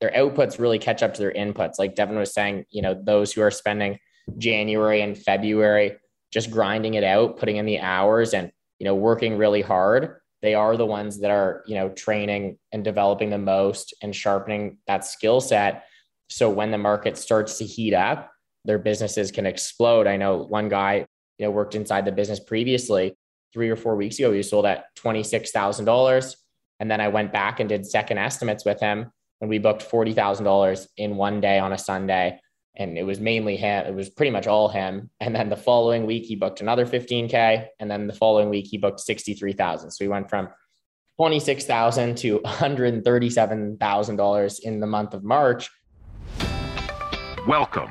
their outputs really catch up to their inputs. Like Devin was saying, you know, those who are spending January and February just grinding it out, putting in the hours and, you know, working really hard, they are the ones that are, you know, training and developing the most and sharpening that skill set. So when the market starts to heat up, their businesses can explode. I know one guy, you know, worked inside the business previously. Three or four weeks ago, he sold at twenty six thousand dollars, and then I went back and did second estimates with him, and we booked forty thousand dollars in one day on a Sunday and it was mainly him. It was pretty much all him. And then the following week, he booked another 15K. And then the following week, he booked 63,000. So he went from 26,000 to $137,000 in the month of March. Welcome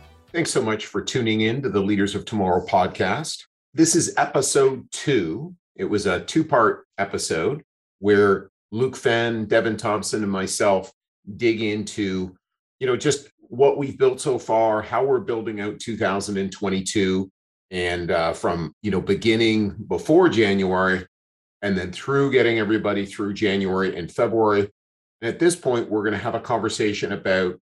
Thanks so much for tuning in to the Leaders of Tomorrow podcast. This is episode two. It was a two part episode where Luke Fenn, Devin Thompson, and myself dig into, you know, just what we've built so far, how we're building out 2022, and uh, from, you know, beginning before January and then through getting everybody through January and February. And at this point, we're going to have a conversation about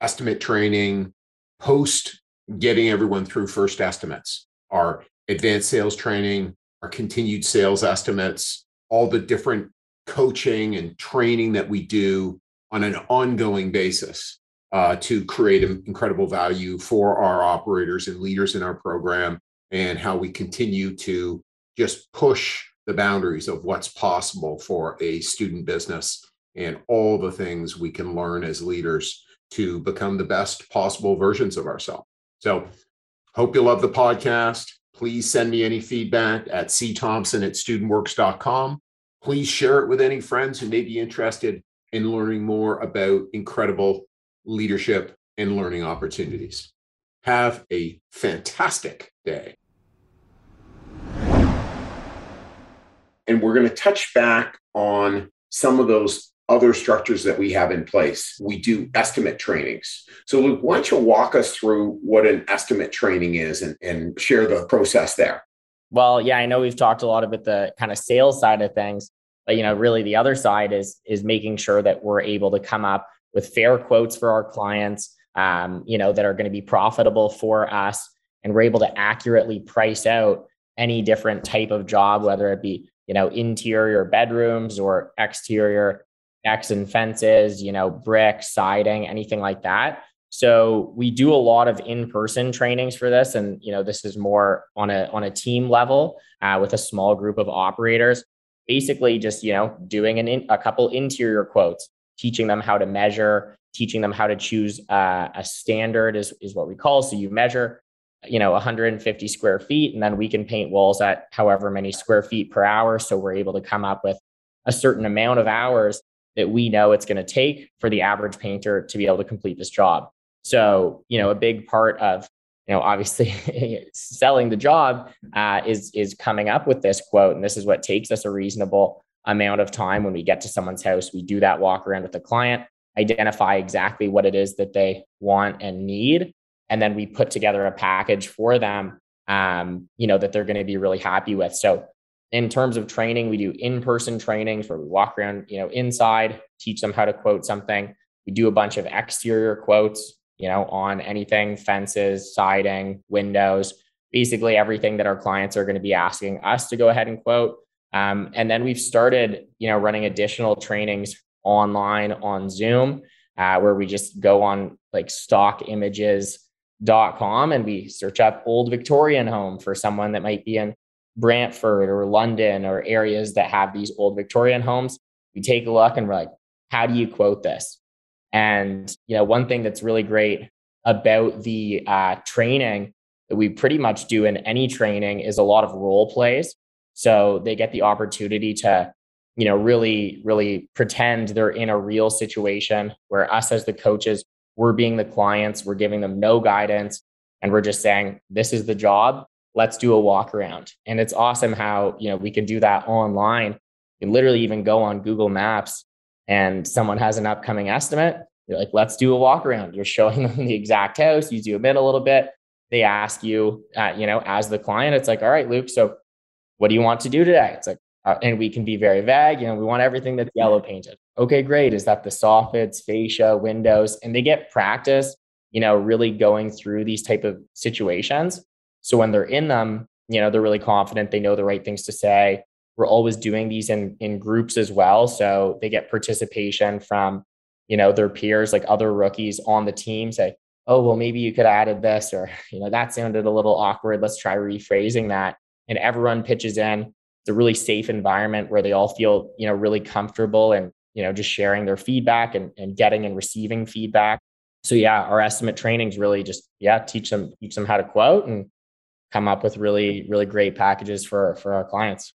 estimate training, post getting everyone through first estimates, our advanced sales training, our continued sales estimates, all the different coaching and training that we do on an ongoing basis uh, to create incredible value for our operators and leaders in our program, and how we continue to just push the boundaries of what's possible for a student business and all the things we can learn as leaders to become the best possible versions of ourselves. So, hope you love the podcast. Please send me any feedback at cthompson at studentworks.com. Please share it with any friends who may be interested in learning more about incredible leadership and learning opportunities. Have a fantastic day. And we're going to touch back on some of those other structures that we have in place. We do estimate trainings. So, Luke, why don't you walk us through what an estimate training is and, and share the process there? Well, yeah, I know we've talked a lot about the kind of sales side of things, but you know, really the other side is is making sure that we're able to come up with fair quotes for our clients, um, you know, that are going to be profitable for us, and we're able to accurately price out any different type of job, whether it be you know interior bedrooms or exterior decks and fences, you know, brick, siding, anything like that. So we do a lot of in-person trainings for this, and you know, this is more on a on a team level uh, with a small group of operators. Basically, just you know, doing an in, a couple interior quotes, teaching them how to measure, teaching them how to choose uh, a standard is is what we call. So you measure, you know, 150 square feet, and then we can paint walls at however many square feet per hour. So we're able to come up with a certain amount of hours that we know it's going to take for the average painter to be able to complete this job. So, you know, a big part of, you know, obviously selling the job uh, is is coming up with this quote, and this is what takes us a reasonable amount of time when we get to someone's house. We do that walk around with the client, identify exactly what it is that they want and need, and then we put together a package for them, um, you know, that they're going to be really happy with. So in terms of training, we do in-person trainings where we walk around, you know, inside, teach them how to quote something. We do a bunch of exterior quotes, you know, on anything, fences, siding, windows, basically everything that our clients are going to be asking us to go ahead and quote. Um, and then we've started, you know, running additional trainings online on Zoom, uh, where we just go on like stockimages.com and we search up old Victorian home for someone that might be in Brantford or London or areas that have these old Victorian homes, we take a look and we're like, how do you quote this? And you know, one thing that's really great about the uh, training that we pretty much do in any training is a lot of role plays. So they get the opportunity to, you know, really, really pretend they're in a real situation where us as the coaches we're being the clients, we're giving them no guidance, and we're just saying, this is the job. Let's do a walk around. And it's awesome how, you know, we can do that online. You can literally even go on Google Maps and someone has an upcoming estimate. You're like, let's do a walk around. You're showing them the exact house. You zoom in a little bit. They ask you, uh, you know, as the client, it's like, all right, Luke, so what do you want to do today? It's like, uh, and we can be very vague. You know, we want everything that's yellow painted. Okay, great. Is that the soffits, fascia, windows? And they get practice, you know, really going through these type of situations. So when they're in them, you know, they're really confident. They know the right things to say. We're always doing these in in groups as well, so they get participation from, you know, their peers, like other rookies on the team. Say, oh, well, maybe you could added this, or you know, that sounded a little awkward. Let's try rephrasing that. And everyone pitches in it's a really safe environment where they all feel you know really comfortable and you know just sharing their feedback and, and getting and receiving feedback so yeah our estimate trainings really just yeah teach them teach them how to quote and come up with really really great packages for for our clients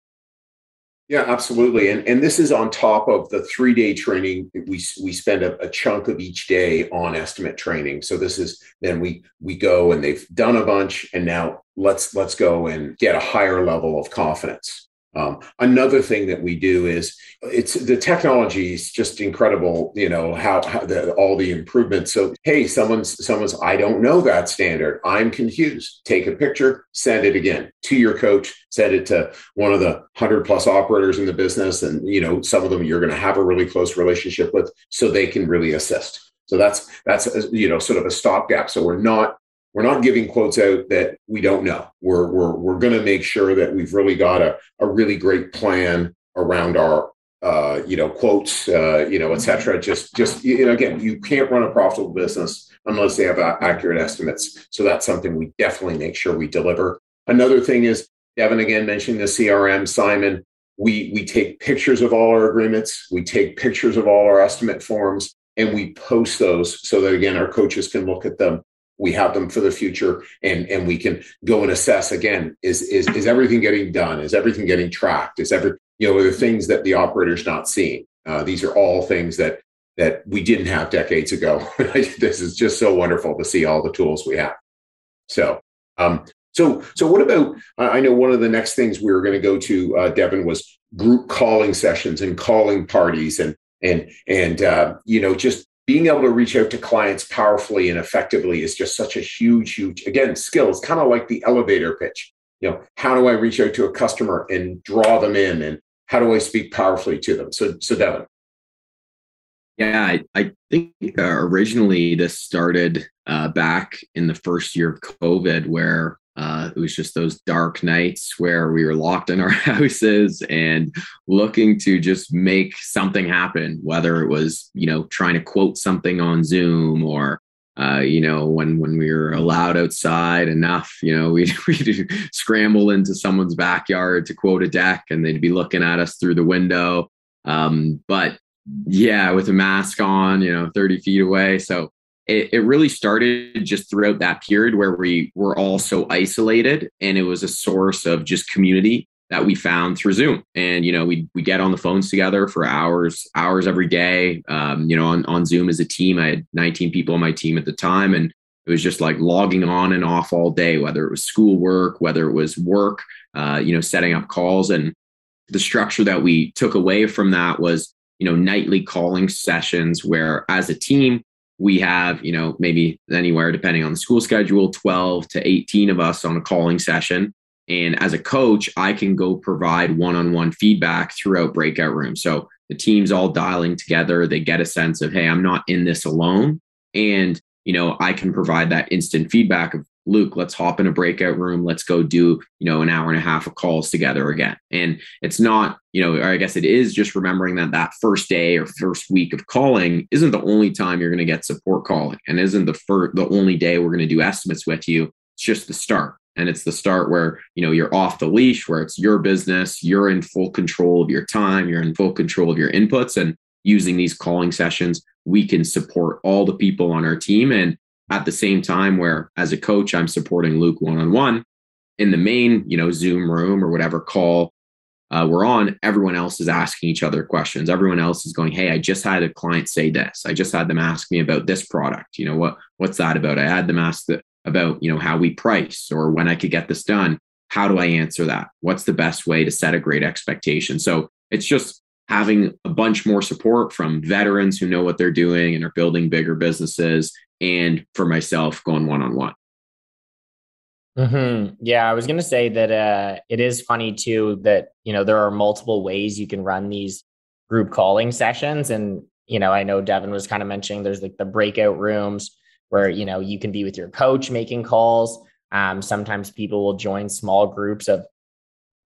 yeah, absolutely. And and this is on top of the three day training. We we spend a, a, chunk of each day on estimate training. So this is then we we go and they've done a bunch, and now let's let's go and get a higher level of confidence. Um, another thing that we do is it's the technology is just incredible. You know how, how the, all the improvements. So hey, someone's someone's I don't know that standard. I'm confused. Take a picture, send it again to your coach. Send it to one of the hundred plus operators in the business, and you know some of them you're going to have a really close relationship with, so they can really assist. So that's that's you know sort of a stopgap. So we're not we're not giving quotes out that we don't know. We're we're we're going to make sure that we've really got a a really great plan around our uh, you know quotes, uh, you know, et cetera. Just just you know, again, you can't run a profitable business unless they have accurate estimates. So that's something we definitely make sure we deliver. Another thing is Devin again mentioning the CRM. Simon, we we take pictures of all our agreements. We take pictures of all our estimate forms and we post those so that again our coaches can look at them we have them for the future and and we can go and assess again is is is everything getting done? Is everything getting tracked? Is every you know are the things that the operator's not seeing? Uh, these are all things that that we didn't have decades ago. This is just so wonderful to see all the tools we have. So um so so what about i know one of the next things we were going to go to uh, devin was group calling sessions and calling parties and and and uh, you know just being able to reach out to clients powerfully and effectively is just such a huge, huge, again, skill. It's kind of like the elevator pitch. You know, how do I reach out to a customer and draw them in? And how do I speak powerfully to them? So, so Devin. Yeah, I, I think uh, originally this started uh, back in the first year of COVID, where uh, it was just those dark nights where we were locked in our houses and looking to just make something happen, whether it was, you know, trying to quote something on Zoom or, uh, you know, when when we were allowed outside enough, you know, we'd, we'd scramble into someone's backyard to quote a deck and they'd be looking at us through the window. Um, but yeah, with a mask on, you know, 30 feet away. So it, it really started just throughout that period where we were all so isolated and it was a source of just community that we found through Zoom. And, you know, we we get on the phones together for hours, hours every day. Um, you know, on, on Zoom as a team, I had 19 people on my team at the time. And it was just like logging on and off all day, whether it was schoolwork, whether it was work, uh, you know, setting up calls. And the structure that we took away from that was, you know, nightly calling sessions where as a team, we have, you know, maybe anywhere, depending on the school schedule, 12 to 18 of us on a calling session. And as a coach, I can go provide one on one feedback throughout breakout rooms. So the team's all dialing together. They get a sense of, hey, I'm not in this alone. And, you know, I can provide that instant feedback of, Luke, let's hop in a breakout room. Let's go do, you know, an hour and a half of calls together again. And it's not, you know, I guess it is just remembering that that first day or first week of calling isn't the only time you're going to get support calling and isn't the first, the only day we're going to do estimates with you. It's just the start. And it's the start where, you know, you're off the leash, where it's your business, you're in full control of your time, you're in full control of your inputs. And using these calling sessions, we can support all the people on our team and at the same time where as a coach i'm supporting luke one-on-one in the main you know zoom room or whatever call uh, we're on, everyone else is asking each other questions. Everyone else is going, "Hey, I just had a client say this. I just had them ask me about this product. You know what? What's that about? I had them ask the, about you know how we price or when I could get this done. How do I answer that? What's the best way to set a great expectation? So it's just having a bunch more support from veterans who know what they're doing and are building bigger businesses, and for myself going one on one. Yeah, I was going to say that uh, it is funny too that you know there are multiple ways you can run these group calling sessions, and you know I know Devin was kind of mentioning there's like the breakout rooms where you know you can be with your coach making calls. Um, sometimes people will join small groups of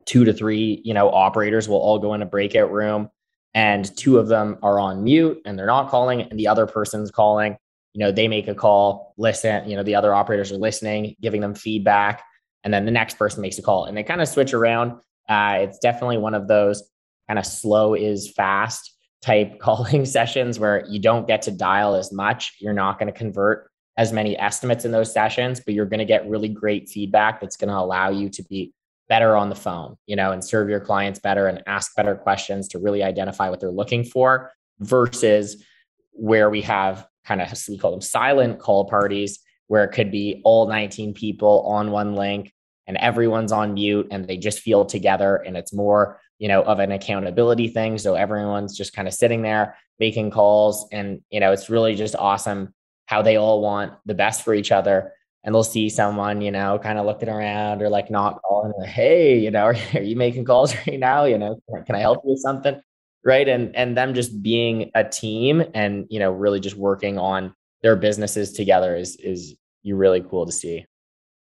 two to three, you know, operators will all go in a breakout room, and two of them are on mute and they're not calling, and the other person's calling you know they make a call listen you know the other operators are listening giving them feedback and then the next person makes a call and they kind of switch around. Uh, it's definitely one of those kind of slow is fast type calling sessions where you don't get to dial as much. You're not going to convert as many estimates in those sessions but you're going to get really great feedback that's going to allow you to be better on the phone you know and serve your clients better and ask better questions to really identify what they're looking for versus where we have kind of we call them silent call parties where it could be all 19 people on one link and everyone's on mute and they just feel together and it's more you know of an accountability thing. So everyone's just kind of sitting there making calls and you know it's really just awesome how they all want the best for each other. And they'll see someone you know kind of looking around or like not calling hey you know are, are you making calls right now? You know can i help you with something right? And and them just being a team and you know really just working on their businesses together is is you really cool to see.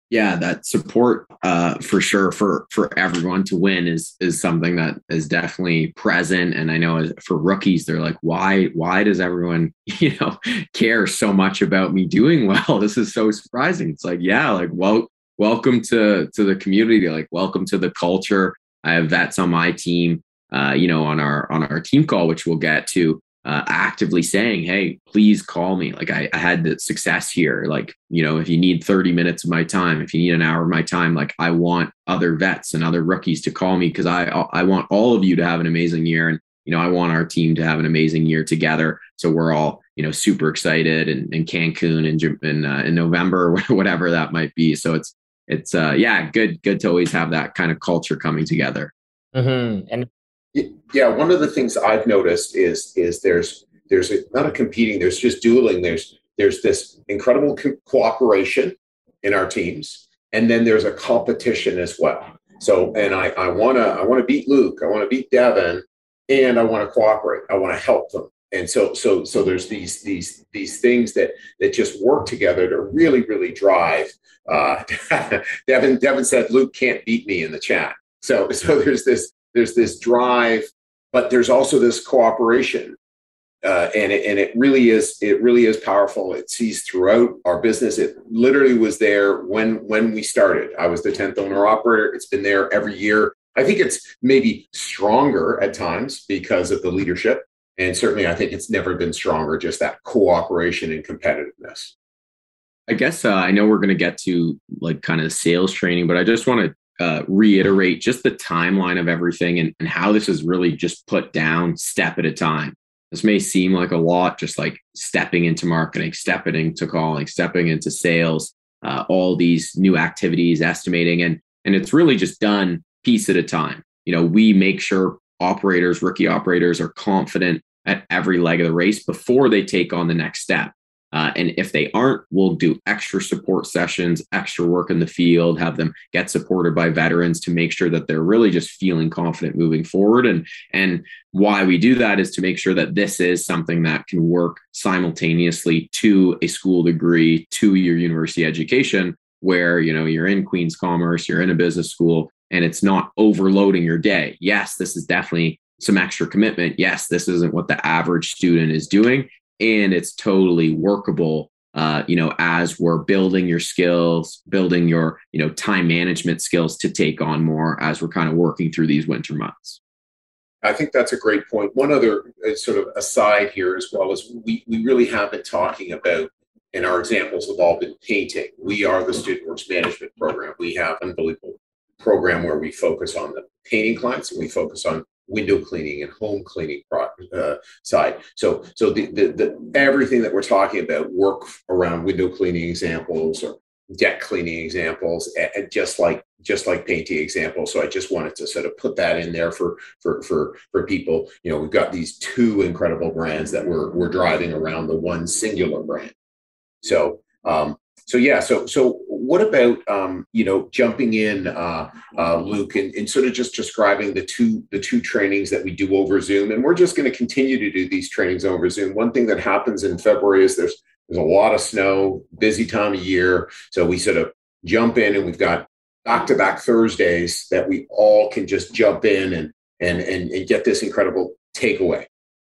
Yeah that support uh, for sure for for everyone to win is is something that is definitely present. And i know for rookies they're like why why does everyone you know care so much about me doing well? This is so surprising. It's like yeah like well welcome to to the community like welcome to the culture. I have vets on my team uh, you know, on our on our team call, which we'll get to, uh, actively saying, "Hey, please call me." Like I, I had the success here. Like you know, if you need 30 minutes of my time, if you need an hour of my time, like I want other vets and other rookies to call me because I I want all of you to have an amazing year, and you know, I want our team to have an amazing year together. So we're all you know super excited and in, Cancun in in, uh, in November or whatever that might be. So it's it's uh yeah good good to always have that kind of culture coming together. Mm-hmm. And yeah, one of the things I've noticed is is there's there's a, not a competing, there's just dueling. There's there's this incredible co- cooperation in our teams, and then there's a competition as well. So, and I I wanna I wanna beat Luke, I wanna beat Devin, and I want to cooperate. I want to help them. And so so so there's these these these things that that just work together to really really drive. Uh, Devin Devin said Luke can't beat me in the chat. So so there's this there's this drive, but there's also this cooperation. Uh, and it, and it really is it really is powerful. It sees throughout our business. It literally was there when when we started. I was the tenth owner operator. It's been there every year. I think it's maybe stronger at times because of the leadership, and certainly I think it's never been stronger. Just that cooperation and competitiveness. I guess uh, I know we're going to get to like kind of sales training, but I just want to uh, reiterate just the timeline of everything and, and how this is really just put down step at a time. This may seem like a lot, just like stepping into marketing, stepping into calling, stepping into sales, uh, all these new activities, estimating, and and it's really just done piece at a time. You know, we make sure operators, rookie operators, are confident at every leg of the race before they take on the next step. Uh, and if they aren't, we'll do extra support sessions, extra work in the field, have them get supported by veterans to make sure that they're really just feeling confident moving forward. And and why we do that is to make sure that this is something that can work simultaneously to a school degree, to your university education, where you know you're in Queen's Commerce, you're in a business school, and it's not overloading your day. Yes, this is definitely some extra commitment. Yes, this isn't what the average student is doing and it's totally workable uh, you know as we're building your skills building your you know time management skills to take on more as we're kind of working through these winter months. I think that's a great point. one other uh, sort of aside here as well as we, we really have been talking about and our examples have all been painting. We are the student works management program. We have an unbelievable program where we focus on the painting clients and we focus on window cleaning and home cleaning uh, side. So, so the, the, the everything that we're talking about work around window cleaning examples or deck cleaning examples, and just like just like painting examples. So I just wanted to sort of put that in there for for for for people. You know, we've got these two incredible brands that we're we're driving around the one singular brand. So um, so yeah, so so what about um, you know jumping in, uh, uh, Luke, and, and sort of just describing the two the two trainings that we do over Zoom, and we're just going to continue to do these trainings over Zoom. One thing that happens in February is there's there's a lot of snow, busy time of year, so we sort of jump in, and we've got back to back Thursdays that we all can just jump in and and and, and get this incredible takeaway.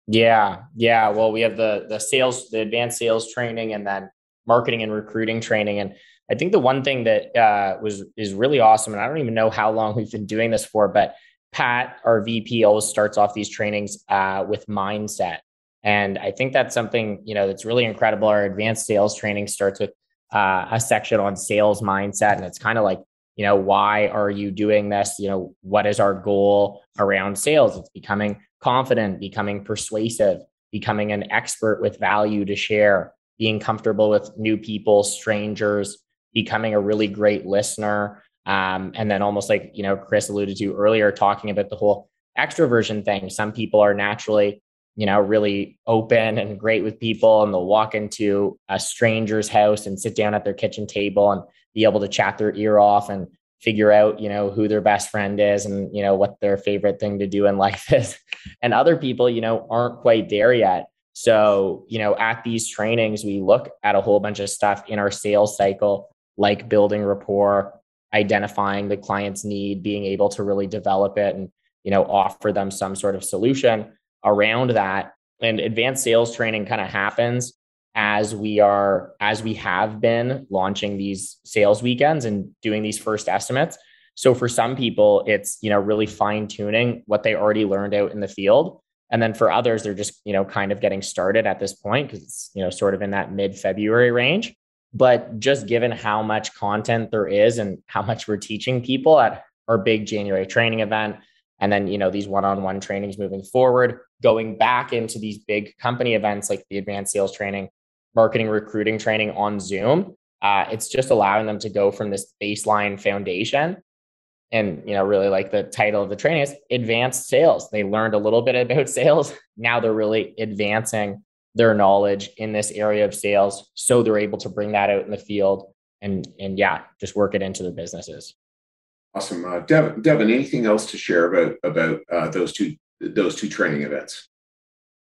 Yeah, yeah. Well, we have the the sales, the advanced sales training, and then marketing and recruiting training. And I think the one thing that uh, was is really awesome, and I don't even know how long we've been doing this for, but Pat, our VP, always starts off these trainings uh, with mindset, and I think that's something you know that's really incredible. Our advanced sales training starts with uh, a section on sales mindset, and it's kind of like you know why are you doing this? You know what is our goal around sales? It's becoming confident, becoming persuasive, becoming an expert with value to share being comfortable with new people, strangers, becoming a really great listener. Um, and then almost like, you know, Chris alluded to earlier, talking about the whole extroversion thing. Some people are naturally, you know, really open and great with people, and they'll walk into a stranger's house and sit down at their kitchen table and be able to chat their ear off and figure out, you know, who their best friend is and, you know, what their favorite thing to do in life is. And other people, you know, aren't quite there yet. So, you know, at these trainings, we look at a whole bunch of stuff in our sales cycle, like building rapport, identifying the client's need, being able to really develop it and, you know, offer them some sort of solution around that. And advanced sales training kind of happens as we are, as we have been launching these sales weekends and doing these first estimates. So for some people, it's, you know, really fine tuning what they already learned out in the field and then for others, they're just, you know, kind of getting started at this point because it's, you know, sort of in that mid February range. But just given how much content there is and how much we're teaching people at our big January training event, and then, you know, these one on one trainings moving forward, going back into these big company events like the advanced sales training, marketing, recruiting training on Zoom, uh, it's just allowing them to go from this baseline foundation and you know really like the title of the training is advanced sales. They learned a little bit about sales. Now they're really advancing their knowledge in this area of sales so they're able to bring that out in the field and and yeah just work it into their businesses. Awesome. Uh, devin, devin anything else to share about about uh, those two those two training events?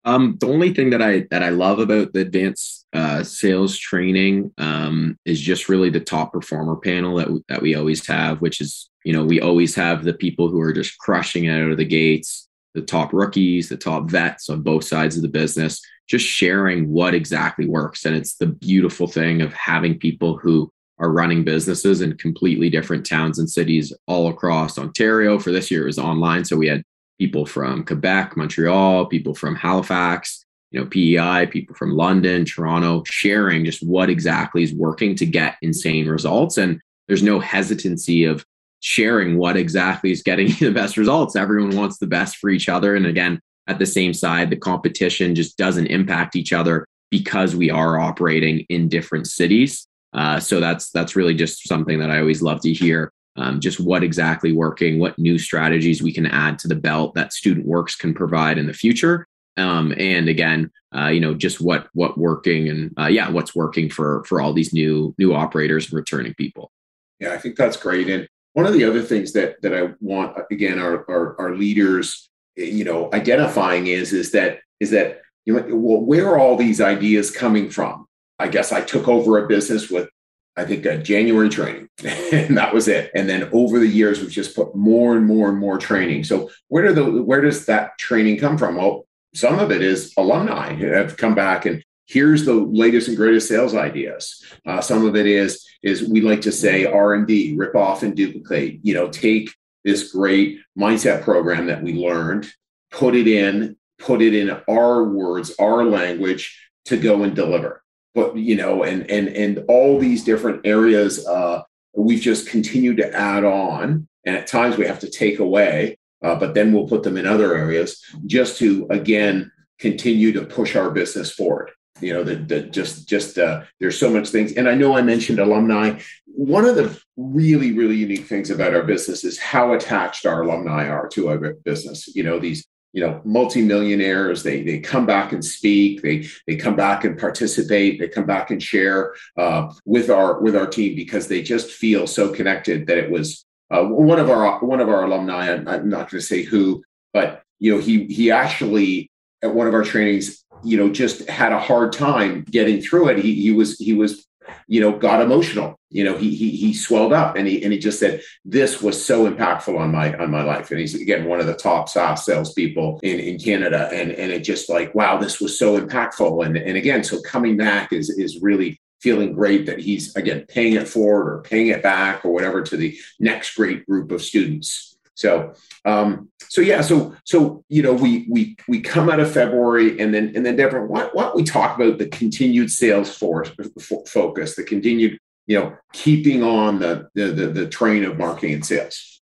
Um, the only thing that I that I love about the advanced uh, sales training um, is just really the top performer panel that that we always have, which is you know, we always have the people who are just crushing it out of the gates, the top rookies, the top vets on both sides of the business, just sharing what exactly works. And it's the beautiful thing of having people who are running businesses in completely different towns and cities all across Ontario. For this year, it was online. So we had people from Quebec, Montreal, people from Halifax, you know, PEI, people from London, Toronto, sharing just what exactly is working to get insane results. And there's no hesitancy of sharing what exactly is getting the best results. Everyone wants the best for each other. And again, at the same side, the competition just doesn't impact each other because we are operating in different cities. Uh, so that's that's really just something that I always love to hear. Um, just what exactly working, what new strategies we can add to the belt that Student Works can provide in the future. Um, and again, uh, you know, just what what working and uh, yeah, what's working for for all these new new operators and returning people. Yeah, I think that's great. And one of the other things that that I want again our our, our leaders you know identifying is is that is that you know well, where are all these ideas coming from? I guess I took over a business with I think a January training, and that was it. And then over the years, we've just put more and more and more training. So where do the where does that training come from? Well, some of it is alumni who have come back and here's the latest and greatest sales ideas uh, some of it is is we like to say r&d rip off and duplicate you know take this great mindset program that we learned put it in put it in our words our language to go and deliver but you know and and and all these different areas uh, we've just continued to add on and at times we have to take away, uh, but then we'll put them in other areas just to again continue to push our business forward. You know, that that just just uh, there's so much things, and I know I mentioned alumni. One of the really really unique things about our business is how attached our alumni are to our business. You know, these you know multimillionaires they they come back and speak they they come back and participate they come back and share uh, with our with our team because they just feel so connected that it was uh, one of our one of our alumni i'm, I'm not going to say who but you know he he actually at one of our trainings you know just had a hard time getting through it he, he was he was you know, got emotional. You know, he he he swelled up and he and he just said, "This was so impactful on my on my life." And he's again one of the top SaaS salespeople in in Canada, and and it just like, wow, this was so impactful. And and again, so coming back is is really feeling great that he's again paying it forward or paying it back or whatever to the next great group of students. So, um, so yeah, so so you know, we we we come out of February, and then and then Devin, why, why don't we talk about the continued sales force f- focus, the continued you know keeping on the, the the the train of marketing and sales.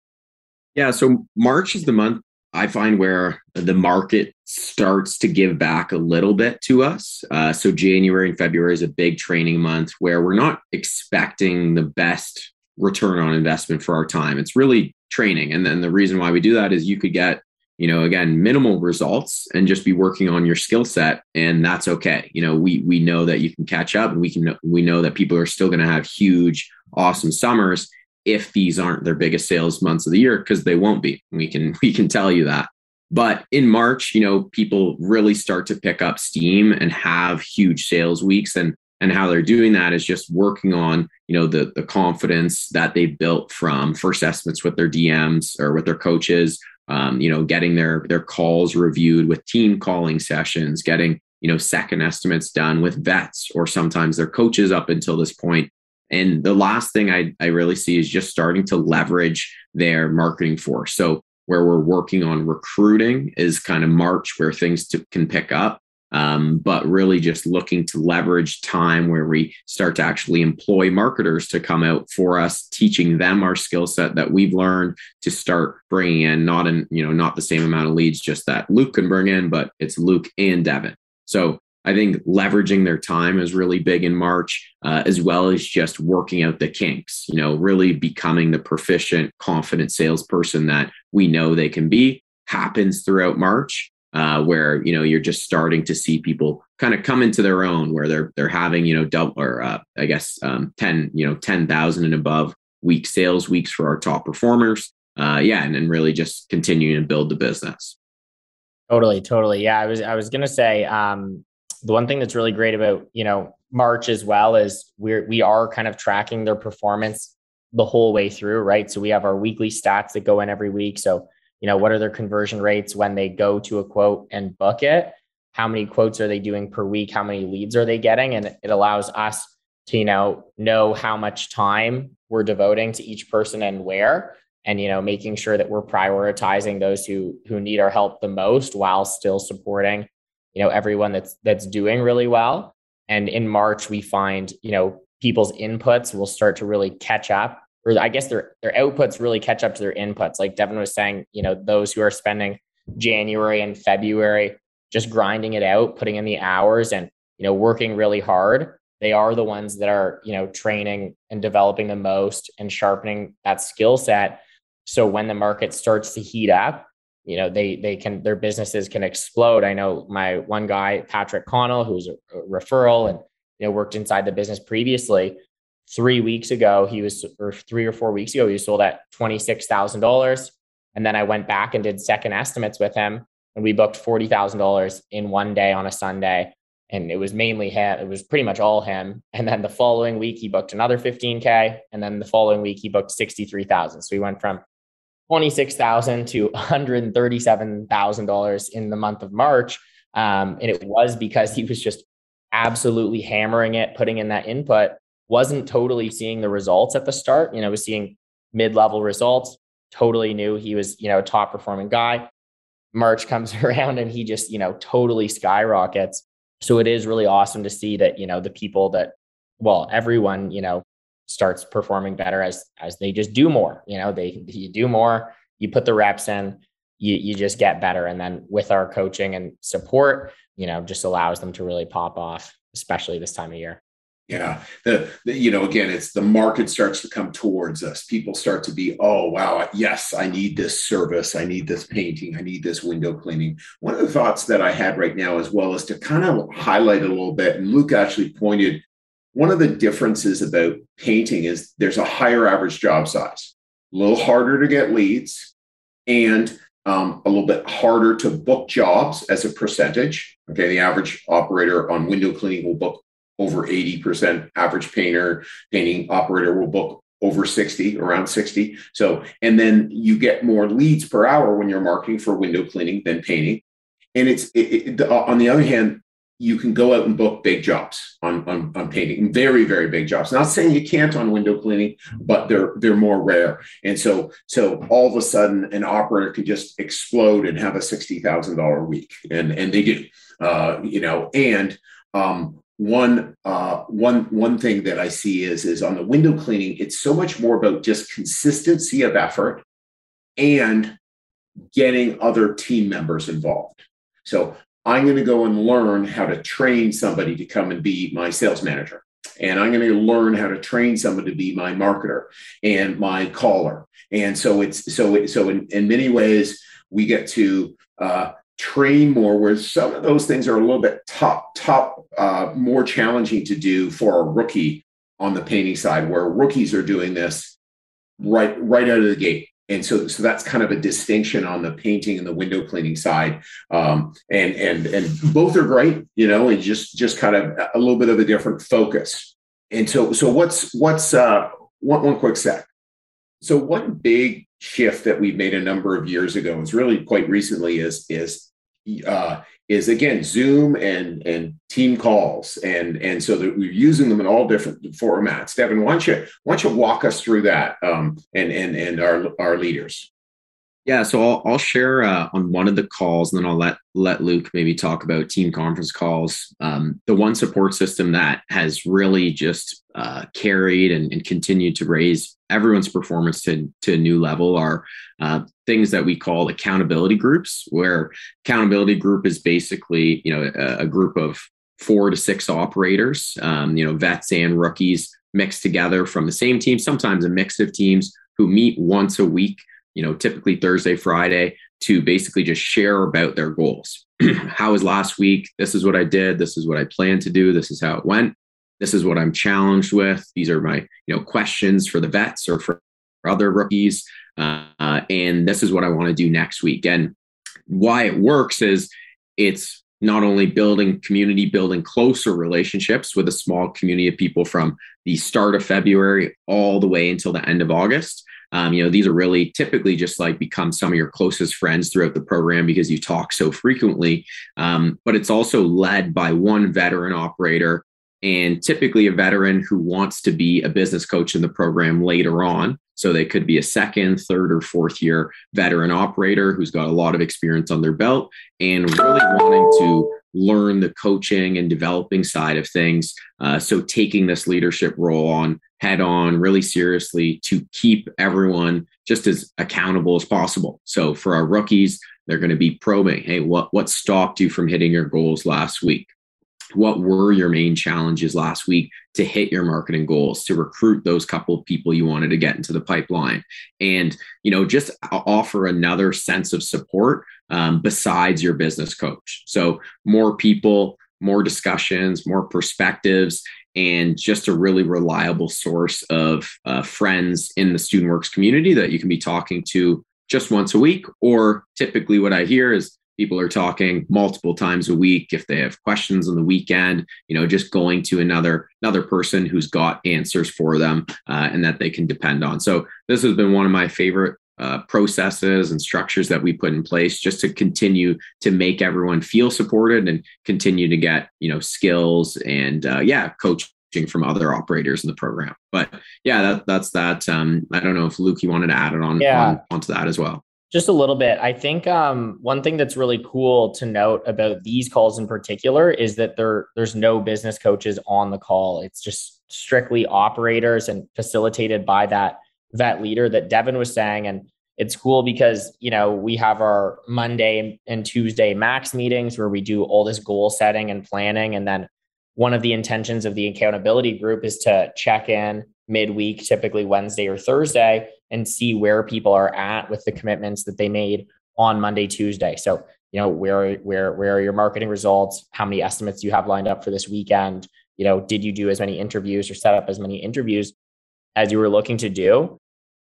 Yeah, so March is the month I find where the market starts to give back a little bit to us. Uh, so January and February is a big training month where we're not expecting the best return on investment for our time. It's really training. And then the reason why we do that is you could get, you know, again, minimal results and just be working on your skill set. And that's okay. You know, we we know that you can catch up and we can we know that people are still going to have huge, awesome summers if these aren't their biggest sales months of the year, because they won't be. We can we can tell you that. But in March, you know, people really start to pick up steam and have huge sales weeks. And and how they're doing that is just working on you know the the confidence that they built from first estimates with their dms or with their coaches um, you know getting their their calls reviewed with team calling sessions getting you know second estimates done with vets or sometimes their coaches up until this point. and the last thing I, I really see is just starting to leverage their marketing force so where we're working on recruiting is kind of march where things to, can pick up um, but really just looking to leverage time where we start to actually employ marketers to come out for us, teaching them our skill set that we've learned to start bringing in not in you know not the same amount of leads just that Luke can bring in, but it's Luke and Devin. So I think leveraging their time is really big in March, uh, as well as just working out the kinks. You know, really becoming the proficient, confident salesperson that we know they can be happens throughout March uh, where you know you're just starting to see people kind of come into their own, where they're they're having you know double or uh, I guess um, ten you know ten thousand and above week sales weeks for our top performers. Uh, yeah, and then really just continuing to build the business. Totally, totally. Yeah, I was I was gonna say um, the one thing that's really great about you know March as well is we're we are kind of tracking their performance the whole way through, right? So we have our weekly stats that go in every week. So you know what are their conversion rates when they go to a quote and book it? How many quotes are they doing per week? How many leads are they getting? And it allows us to you know know how much time we're devoting to each person and where and you know making sure that we're prioritizing those who who need our help the most while still supporting you know everyone that's that's doing really well. And in march we find you know people's inputs will start to really catch up or I guess their their outputs really catch up to their inputs. Like Devin was saying, you know, those who are spending January and February just grinding it out, putting in the hours and, you know, working really hard, they are the ones that are, you know, training and developing the most and sharpening that skill set. So when the market starts to heat up, you know, they they can their businesses can explode. I know my one guy, Patrick Connell, who's a referral and you know worked inside the business previously three weeks ago, he was, or three or four weeks ago, he was sold at $26,000. And then I went back and did second estimates with him and we booked $40,000 in one day on a Sunday. And it was mainly him. It was pretty much all him. And then the following week, he booked another 15K. And then the following week, he booked 63,000. So we went from 26,000 to $137,000 in the month of March. Um, and it was because he was just absolutely hammering it, putting in that input wasn't totally seeing the results at the start. You know, was seeing mid-level results. Totally knew he was, you know, a top performing guy. March comes around and he just, you know, totally skyrockets. So it is really awesome to see that, you know, the people that, well, everyone, you know, starts performing better as as they just do more. You know, they you do more, you put the reps in, you you just get better. And then with our coaching and support, you know, just allows them to really pop off, especially this time of year. Yeah. The, the, you know, again, it's the market starts to come towards us. People start to be, oh, wow, yes, I need this service. I need this painting. I need this window cleaning. One of the thoughts that I had right now, as well, is to kind of highlight a little bit. And Luke actually pointed one of the differences about painting is there's a higher average job size, a little harder to get leads, and um, a little bit harder to book jobs as a percentage. Okay. The average operator on window cleaning will book over 80% average painter painting operator will book over 60 around 60 so and then you get more leads per hour when you're marketing for window cleaning than painting. And it's it, it, on the other hand you can go out and book big jobs on, on, on painting very very big jobs. Not saying you can't on window cleaning but they're they're more rare. And so so all of a sudden an operator can just explode and have a $60000 week and and they do. Uh, you know and um, one uh, one one thing that I see is is on the window cleaning, it's so much more about just consistency of effort and getting other team members involved. So I'm going to go and learn how to train somebody to come and be my sales manager. And I'm going to learn how to train someone to be my marketer and my caller. And so it's so so in, in many ways we get to uh, train more where some of those things are a little bit top top uh, more challenging to do for a rookie on the painting side where rookies are doing this right right out of the gate. And so so that's kind of a distinction on the painting and the window cleaning side. Um, and and and both are great you know and just just kind of a little bit of a different focus. And so so what's what's uh one, one quick sec. So one big shift that we made a number of years ago is really quite recently is is uh, is again Zoom and and team calls, and and so that we're using them in all different formats. Devin, why don't you why don't you walk us through that um, and and and our our leaders? Yeah, so I'll, I'll share uh, on one of the calls, and then I'll let let Luke maybe talk about team conference calls. Um, the one support system that has really just uh, carried and, and, continued to raise everyone's performance to, to a new level are uh, things that we call accountability groups, where accountability group is basically you know a, a group of four to six operators, um, you know vets and rookies mixed together from the same team, sometimes a mix of teams who meet once a week you know, typically Thursday, Friday, to basically just share about their goals. how was last week? This is what I did. This is what I plan to do. This is how it went. This is what I'm challenged with. These are my, you know, questions for the vets or for other rookies. Uh, and this is what I want to do next week. And why it works is it's not only building community, building closer relationships with a small community of people from the start of February all the way until the end of August, um, you know, these are really typically just like become some of your closest friends throughout the program because you talk so frequently. Um, but it's also led by one veteran operator and typically a veteran who wants to be a business coach in the program later on. So they could be a second, third, or fourth year veteran operator who's got a lot of experience on their belt and really wanting to learn the coaching and developing side of things. Uh, so taking this leadership role on head on really seriously to keep everyone just as accountable as possible. So for our rookies, they're going to be probing, hey, what what stopped you from hitting your goals last week? What were your main challenges last week to hit your marketing goals, to recruit those couple of people you wanted to get into the pipeline, and you know just offer another sense of support um, besides your business coach. So more people, more discussions, more perspectives, and just a really reliable source of uh, friends in the student works community that you can be talking to just once a week or typically what i hear is people are talking multiple times a week. If they have questions on the weekend you know just going to another another person who's got answers for them uh, and that they can depend on. So this has been one of my favorite uh, processes and structures that we put in place just to continue to make everyone feel supported and continue to get you know skills and uh, yeah coaching from other operators in the program. But yeah that, that's that. Um, i don't know if luke you wanted to add it on, yeah. on onto that as well Just a little bit. I think um, one thing that's really cool to note about these calls in particular is that there there's no business coaches on the call. It's just strictly operators and facilitated by that vet leader that Devin was saying. And it's cool because you know we have our Monday and Tuesday max meetings where we do all this goal setting and planning, and then one of the intentions of the accountability group is to check in midweek, typically Wednesday or Thursday, and see where people are at with the commitments that they made on Monday, Tuesday. So, you know, where where where are your marketing results? How many estimates do you have lined up for this weekend? You know, did you do as many interviews or set up as many interviews as you were looking to do?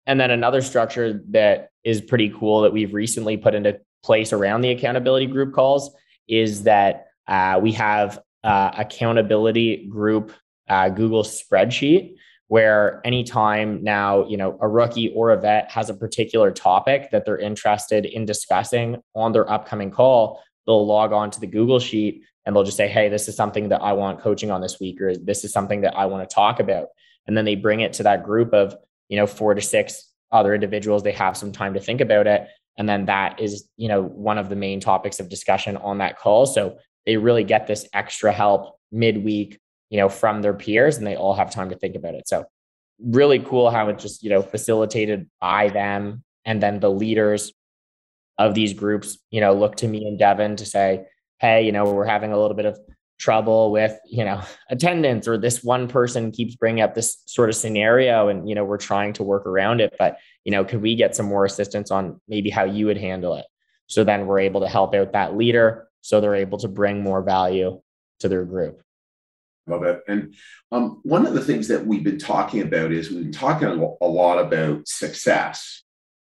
And then another structure that is pretty cool that we've recently put into place around the accountability group calls is that uh, we have uh, accountability group uh, Google spreadsheet where anytime now, you know, a rookie or a vet has a particular topic that they're interested in discussing on their upcoming call, they'll log on to the Google sheet and they'll just say, Hey, this is something that I want coaching on this week, or this is something that I want to talk about. And then they bring it to that group of, you know, four to six other individuals. They have some time to think about it. And then that is, you know, one of the main topics of discussion on that call. So they really get this extra help midweek you know, from their peers and they all have time to think about it. So really cool how it just, you know, facilitated by them. And then the leaders of these groups, you know, look to me and Devin to say, hey, you know, we're having a little bit of trouble with, you know, attendance or this one person keeps bringing up this sort of scenario and, you know, we're trying to work around it. But, you know, could we get some more assistance on maybe how you would handle it? So then we're able to help out that leader so they're able to bring more value to their group. Love it. And um, one of the things that we've been talking about is we've been talking a lot about success.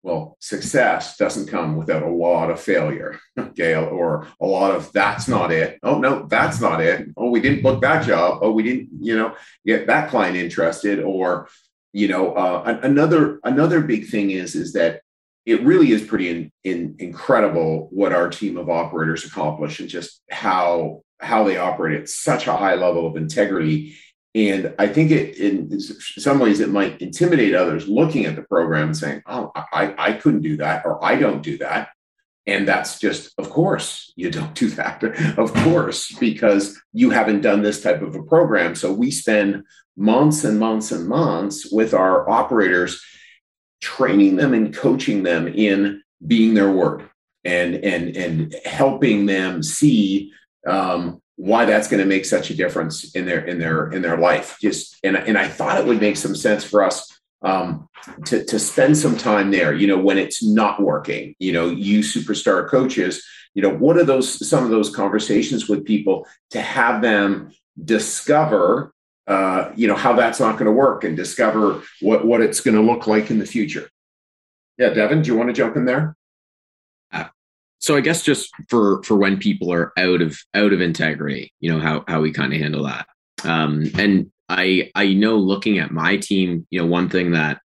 Well, success doesn't come without a lot of failure, Gail, or a lot of that's not it. Oh, no, that's not it. Oh, we didn't book that job. Oh, we didn't, you know, get that client interested. Or, you know, uh, another another big thing is is that it really is pretty in, in, incredible what our team of operators accomplish and just how how they operate at such a high level of integrity. And I think it, in some ways, it might intimidate others looking at the program and saying, "Oh, I, I couldn't do that," or "I don't do that." And that's just, of course, you don't do that. of course, because you haven't done this type of a program. So we spend months and months and months with our operators, training them and coaching them in being their word and and and helping them see um, why that's going to make such a difference in their in their in their life. Just and and I thought it would make some sense for us um, to to spend some time there. You know, when it's not working. You know, you superstar coaches. You know, what are those some of those conversations with people to have them discover uh, you know how that's not going to work and discover what what it's going to look like in the future. Yeah, Devin, do you want to jump in there? So I guess just for for when people are out of out of integrity, you know how how we kind of handle that. Um, and I I know looking at my team, you know, one thing that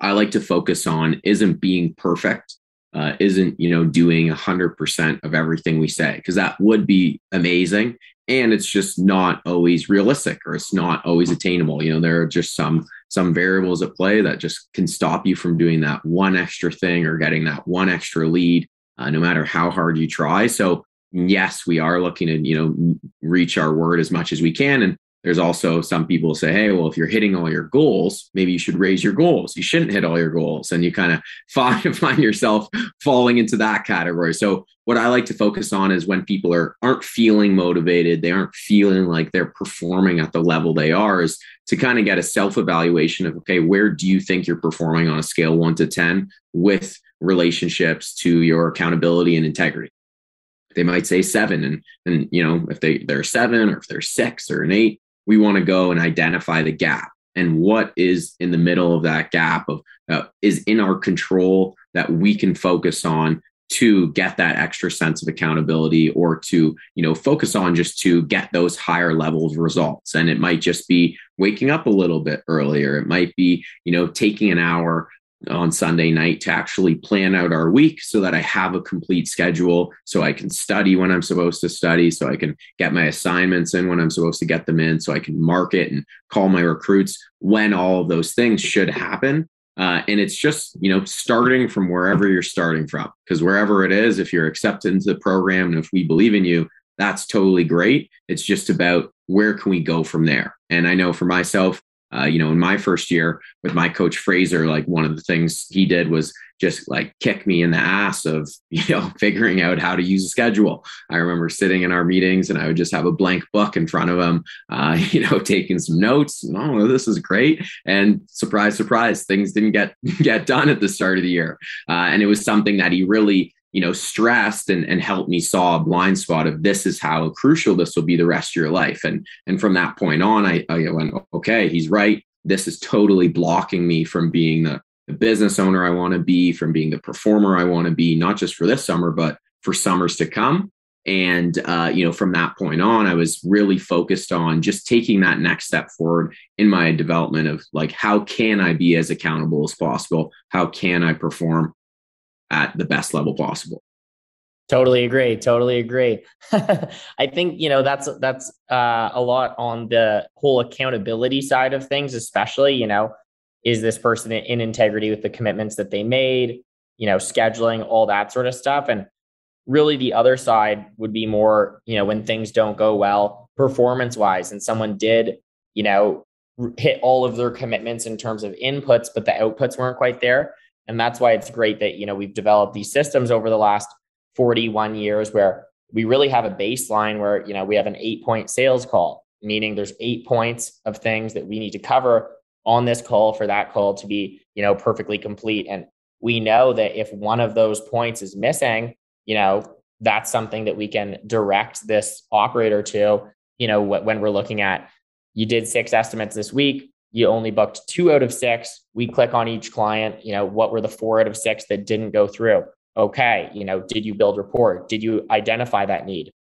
I like to focus on isn't being perfect, uh, isn't you know doing a hundred percent of everything we say because that would be amazing, and it's just not always realistic or it's not always attainable. You know, there are just some some variables at play that just can stop you from doing that one extra thing or getting that one extra lead uh, no matter how hard you try. So yes, we are looking to you know reach our word as much as we can. And there's also some people say, hey, well, if you're hitting all your goals, maybe you should raise your goals. You shouldn't hit all your goals, and you kind of find find yourself falling into that category. So what I like to focus on is when people are aren't feeling motivated, they aren't feeling like they're performing at the level they are, is to kind of get a self evaluation of okay, where do you think you're performing on a scale one to ten with relationships to your accountability and integrity. They might say seven, and and you know if they they're seven or if they're six or an eight, we want to go and identify the gap. And what is in the middle of that gap of uh, is in our control that we can focus on to get that extra sense of accountability or to you know focus on just to get those higher levels results. And it might just be waking up a little bit earlier. It might be you know taking an hour on Sunday night to actually plan out our week so that I have a complete schedule so I can study when I'm supposed to study, so I can get my assignments in when I'm supposed to get them in, so I can market and call my recruits when all of those things should happen. Uh, and it's just, you know, starting from wherever you're starting from, because wherever it is, if you're accepted into the program and if we believe in you, that's totally great. It's just about where can we go from there. And I know for myself, uh, you know, in my first year with my coach Fraser, like one of the things he did was just like kick me in the ass of, you know, figuring out how to use a schedule. I remember sitting in our meetings and I would just have a blank book in front of him, uh, you know, taking some notes. Oh, this is great. And surprise, surprise, things didn't get get done at the start of the year. Uh, and it was something that he really you know, stressed and, and helped me saw a blind spot of this is how crucial this will be the rest of your life. And and from that point on, I, I went, okay, he's right. This is totally blocking me from being the, the business owner I want to be, from being the performer I want to be, not just for this summer, but for summers to come. And uh, you know, from that point on, I was really focused on just taking that next step forward in my development of like, how can I be as accountable as possible? How can I perform? At the best level possible. Totally agree. Totally agree. I think you know that's that's uh, a lot on the whole accountability side of things, especially you know, is this person in integrity with the commitments that they made? You know, scheduling all that sort of stuff, and really the other side would be more you know when things don't go well performance wise, and someone did you know hit all of their commitments in terms of inputs, but the outputs weren't quite there and that's why it's great that, you know, we've developed these systems over the last 41 years where we really have a baseline where, you know, we have an eight point sales call, meaning there's eight points of things that we need to cover on this call for that call to be, you know, perfectly complete. And we know that if one of those points is missing, you know, that's something that we can direct this operator to, you know, when we're looking at you did six estimates this week you only booked two out of six. We click on each client, you know, what were the four out of six that didn't go through? Okay, you know, did you build rapport? Did you identify that need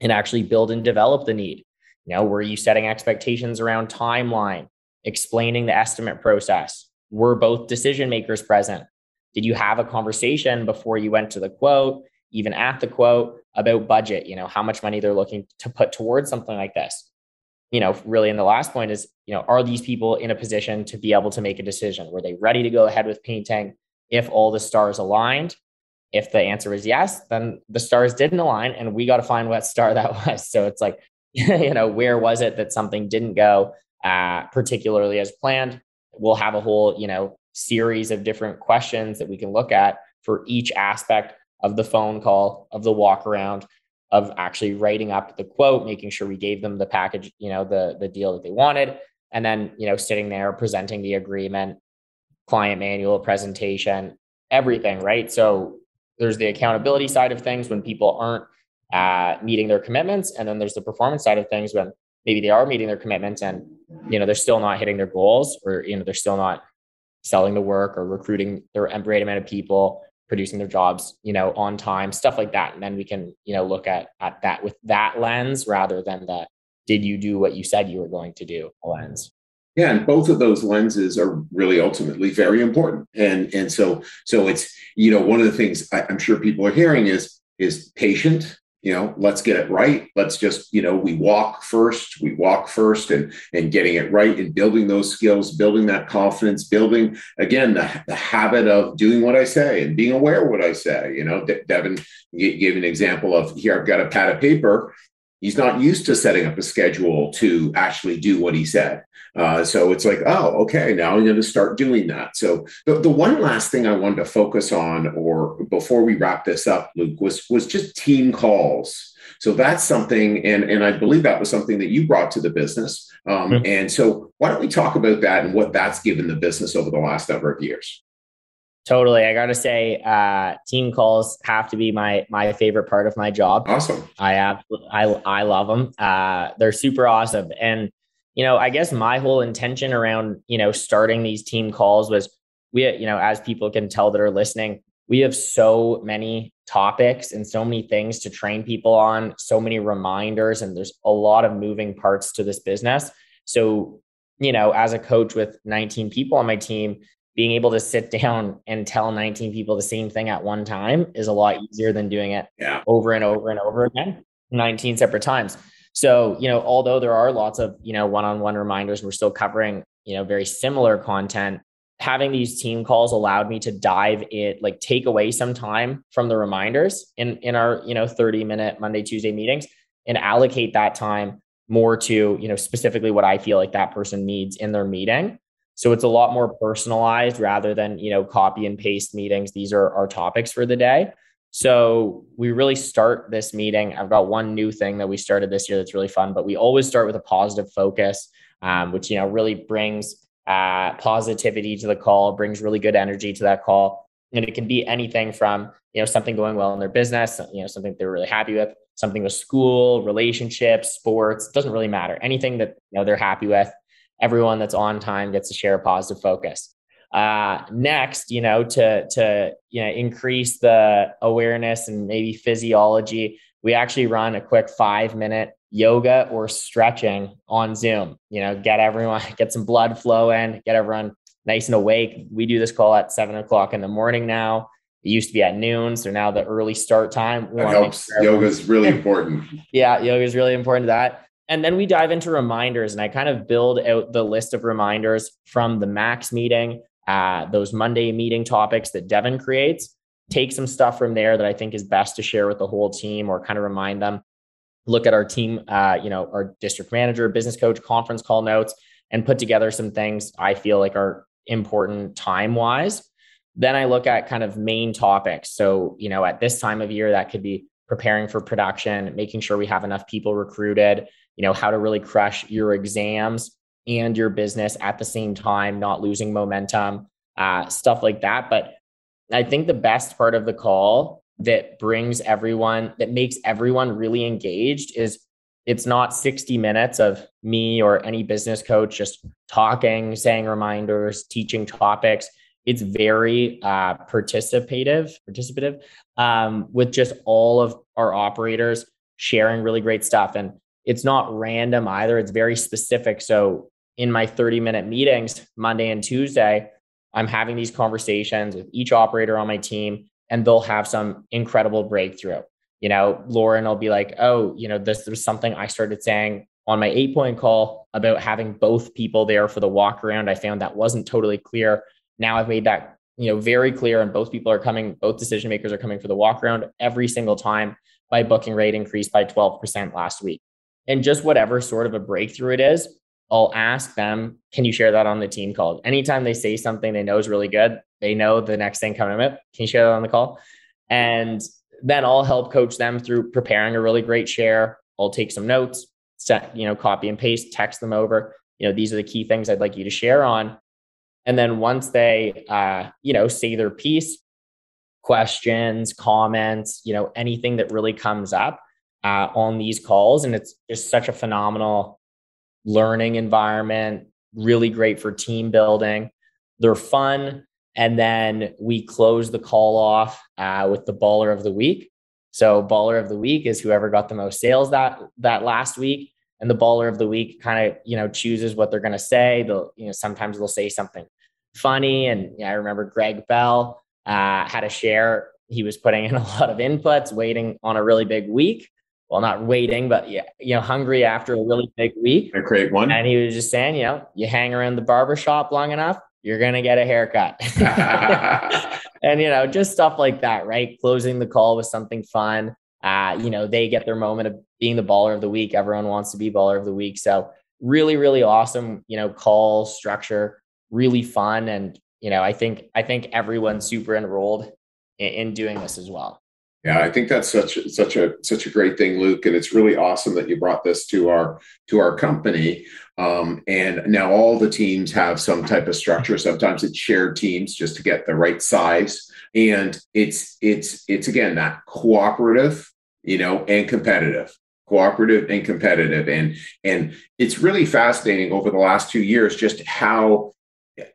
and actually build and develop the need? You know, were you setting expectations around timeline, explaining the estimate process? Were both decision makers present? Did you have a conversation before you went to the quote, even at the quote, about budget? You know, how much money they're looking to put towards something like this? You know, really in the last point is, you know, are these people in a position to be able to make a decision? Were they ready to go ahead with painting if all the stars aligned? If the answer is yes, then the stars didn't align and we got to find what star that was. So it's like, you know, where was it that something didn't go uh, particularly as planned? We'll have a whole, you know, series of different questions that we can look at for each aspect of the phone call, of the walk around, of actually writing up the quote, making sure we gave them the package, you know, the the deal that they wanted, and then you know sitting there presenting the agreement, client manual presentation, everything, right? So there's the accountability side of things when people aren't uh, meeting their commitments, and then there's the performance side of things when maybe they are meeting their commitments and you know they're still not hitting their goals, or you know they're still not selling the work or recruiting the right amount of people producing their jobs, you know, on time, stuff like that. And then we can, you know, look at at that with that lens rather than the did you do what you said you were going to do lens. Yeah, and both of those lenses are really ultimately very important. And and so so it's you know one of the things I, I'm sure people are hearing is is patient you know let's get it right. Let's just you know we walk first we walk first and and getting it right and building those skills building that confidence building again the, the habit of doing what i say and being aware of what i say. You know De- devin gave an example of here i've got a pad of paper he's not used to setting up a schedule to actually do what he said uh, so it's like, oh, okay, now I'm going to start doing that. So the, the one last thing I wanted to focus on, or before we wrap this up, Luke, was was just team calls. So that's something, and and I believe that was something that you brought to the business. Um, mm-hmm. And so why don't we talk about that and what that's given the business over the last number of years? Totally. I got to say, uh, team calls have to be my my favorite part of my job. Awesome. I have, I I love them. Uh, they're super awesome, and you know, I guess my whole intention around, you know, starting these team calls was we, you know, as people can tell that are listening, we have so many topics and so many things to train people on, so many reminders, and there's a lot of moving parts to this business. So, you know, as a coach with 19 people on my team, being able to sit down and tell 19 people the same thing at one time is a lot easier than doing it yeah. over and over and over again, 19 separate times. So, you know, although there are lots of, you know, one-on-one reminders, we're still covering, you know, very similar content. having these team calls allowed me to dive it like take away some time from the reminders in in our you know 30 minute monday tuesday meetings and allocate that time more to you know specifically what i feel like that person needs in their meeting so it's a lot more personalized rather than you know copy and paste meetings these are our topics for the day so we really start this meeting i've got one new thing that we started this year that's really fun but we always start with a positive focus um, which you know really brings uh, positivity to the call, brings really good energy to that call. And it can be anything from, you know, something going well in their business, you know, something they're really happy with, something with school, relationships, sports, doesn't really matter. Anything that, you know, they're happy with. Everyone that's on time gets to share a positive focus. Uh, next, you know, to to you know increase the awareness and maybe physiology, we actually run a quick five minute yoga or stretching on Zoom. You know, get everyone, get some blood flowing, get everyone nice and awake. We do this call at seven o'clock in the morning now. It used to be at noon, so now the early start time. That helps. Sure yoga is really important. yeah, yoga is really important to that. And then we dive into reminders, and I kind of build out the list of reminders from the max meeting, uh, those Monday meeting topics that Devin creates. Take some stuff from there that I think is best to share with the whole team, or kind of remind them look at our team, uh, you know, our district manager, business coach, conference call notes, and put together some things I feel like are important time wise. Then I look at kind of main topics. So, you know, at this time of year, that could be preparing for production, making sure we have enough people recruited, you know, how to really crush your exams and your business at the same time, not losing momentum, uh, stuff like that. But I think the best part of the call that brings everyone, that makes everyone really engaged is it's not 60 minutes of me or any business coach just talking, saying reminders, teaching topics. It's very uh, participative, participative, um, with just all of our operators sharing really great stuff. And it's not random either. It's very specific. So in my 30 minute meetings, Monday and Tuesday, I'm having these conversations with each operator on my team and they'll have some incredible breakthrough. You know, Lauren will be like, oh, you know, this was something I started saying on my eight point call about having both people there for the walk around. I found that wasn't totally clear. Now I've made that, you know, very clear and both people are coming, both decision makers are coming for the walk around every single time. My booking rate increased by 12% last week. And just whatever sort of a breakthrough it is, I'll ask them, can you share that on the team call? Anytime they say something they know is really good, they know the next thing coming up. Can you share that on the call? And then I'll help coach them through preparing a really great share. I'll take some notes, set, you know, copy and paste, text them over. You know, these are the key things I'd like you to share on. And then once they, uh, you know, say their piece, questions, comments, you know, anything that really comes up uh, on these calls. And it's just such a phenomenal learning environment, really great for team building. They're fun. And then we close the call off uh, with the baller of the week. So baller of the week is whoever got the most sales that that last week. And the baller of the week kind of, you know, chooses what they're going to say. They'll, you know, sometimes they'll say something funny. And I remember Greg Bell uh, had a share. He was putting in a lot of inputs, waiting on a really big week. Well, not waiting, but yeah, you know, hungry after a really big week. A great one. And he was just saying, you know, you hang around the barber shop long enough, you're going to get a haircut. and, you know, just stuff like that, right? Closing the call with something fun. Uh, you know, they get their moment of being the baller of the week. Everyone wants to be baller of the week. So, really, really awesome, you know, call structure, really fun. And, you know, I think, I think everyone's super enrolled in, in doing this as well. Yeah, I think that's such such a such a great thing, Luke, and it's really awesome that you brought this to our to our company. Um, and now all the teams have some type of structure. Sometimes it's shared teams just to get the right size, and it's it's it's again that cooperative, you know, and competitive cooperative and competitive and and it's really fascinating over the last two years just how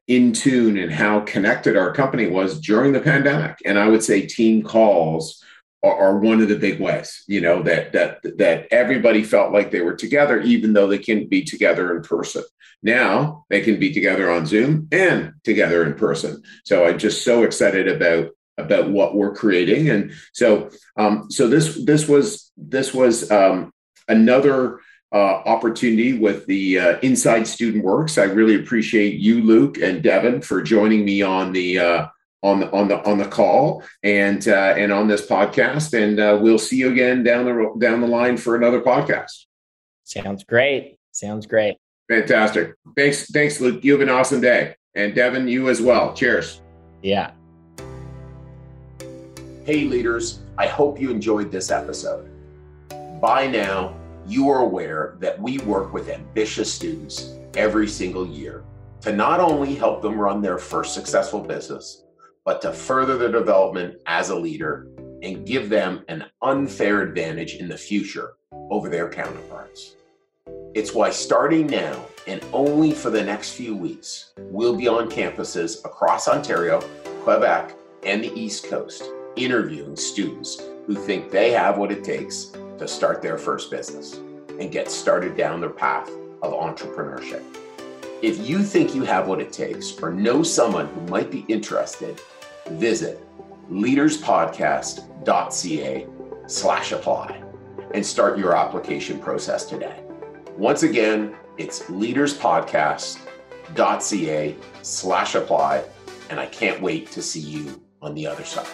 in tune and how connected our company was during the pandemic and i would say team calls are, one of the big ways you know that that that everybody felt like they were together even though they can be together in person. Now they can be together on zoom and together in person. So i'm just so excited about about what we're creating. And so um so this this was this was um another uh, opportunity with the uh, Inside Student Works. I really appreciate you, Luke and Devin, for joining me on the uh, on the on the on the call and uh, and on this podcast. And uh, we'll see you again down the down the line for another podcast. Sounds great. Sounds great. Fantastic. Thanks, thanks, Luke. You have an awesome day, and Devin, you as well. Cheers. Yeah. Hey, leaders. I hope you enjoyed this episode. By now, you are aware that we work with ambitious students every single year to not only help them run their first successful business, but to further their development as a leader and give them an unfair advantage in the future over their counterparts. It's why starting now and only for the next few weeks, we'll be on campuses across Ontario, Quebec, and the East Coast interviewing students who think they have what it takes to start their first business and get started down their path of entrepreneurship. If you think you have what it takes or know someone who might be interested, visit leaderspodcast.ca slash apply and start your application process today. Once again, it's leaderspodcast.ca slash apply, and I can't wait to see you on the other side.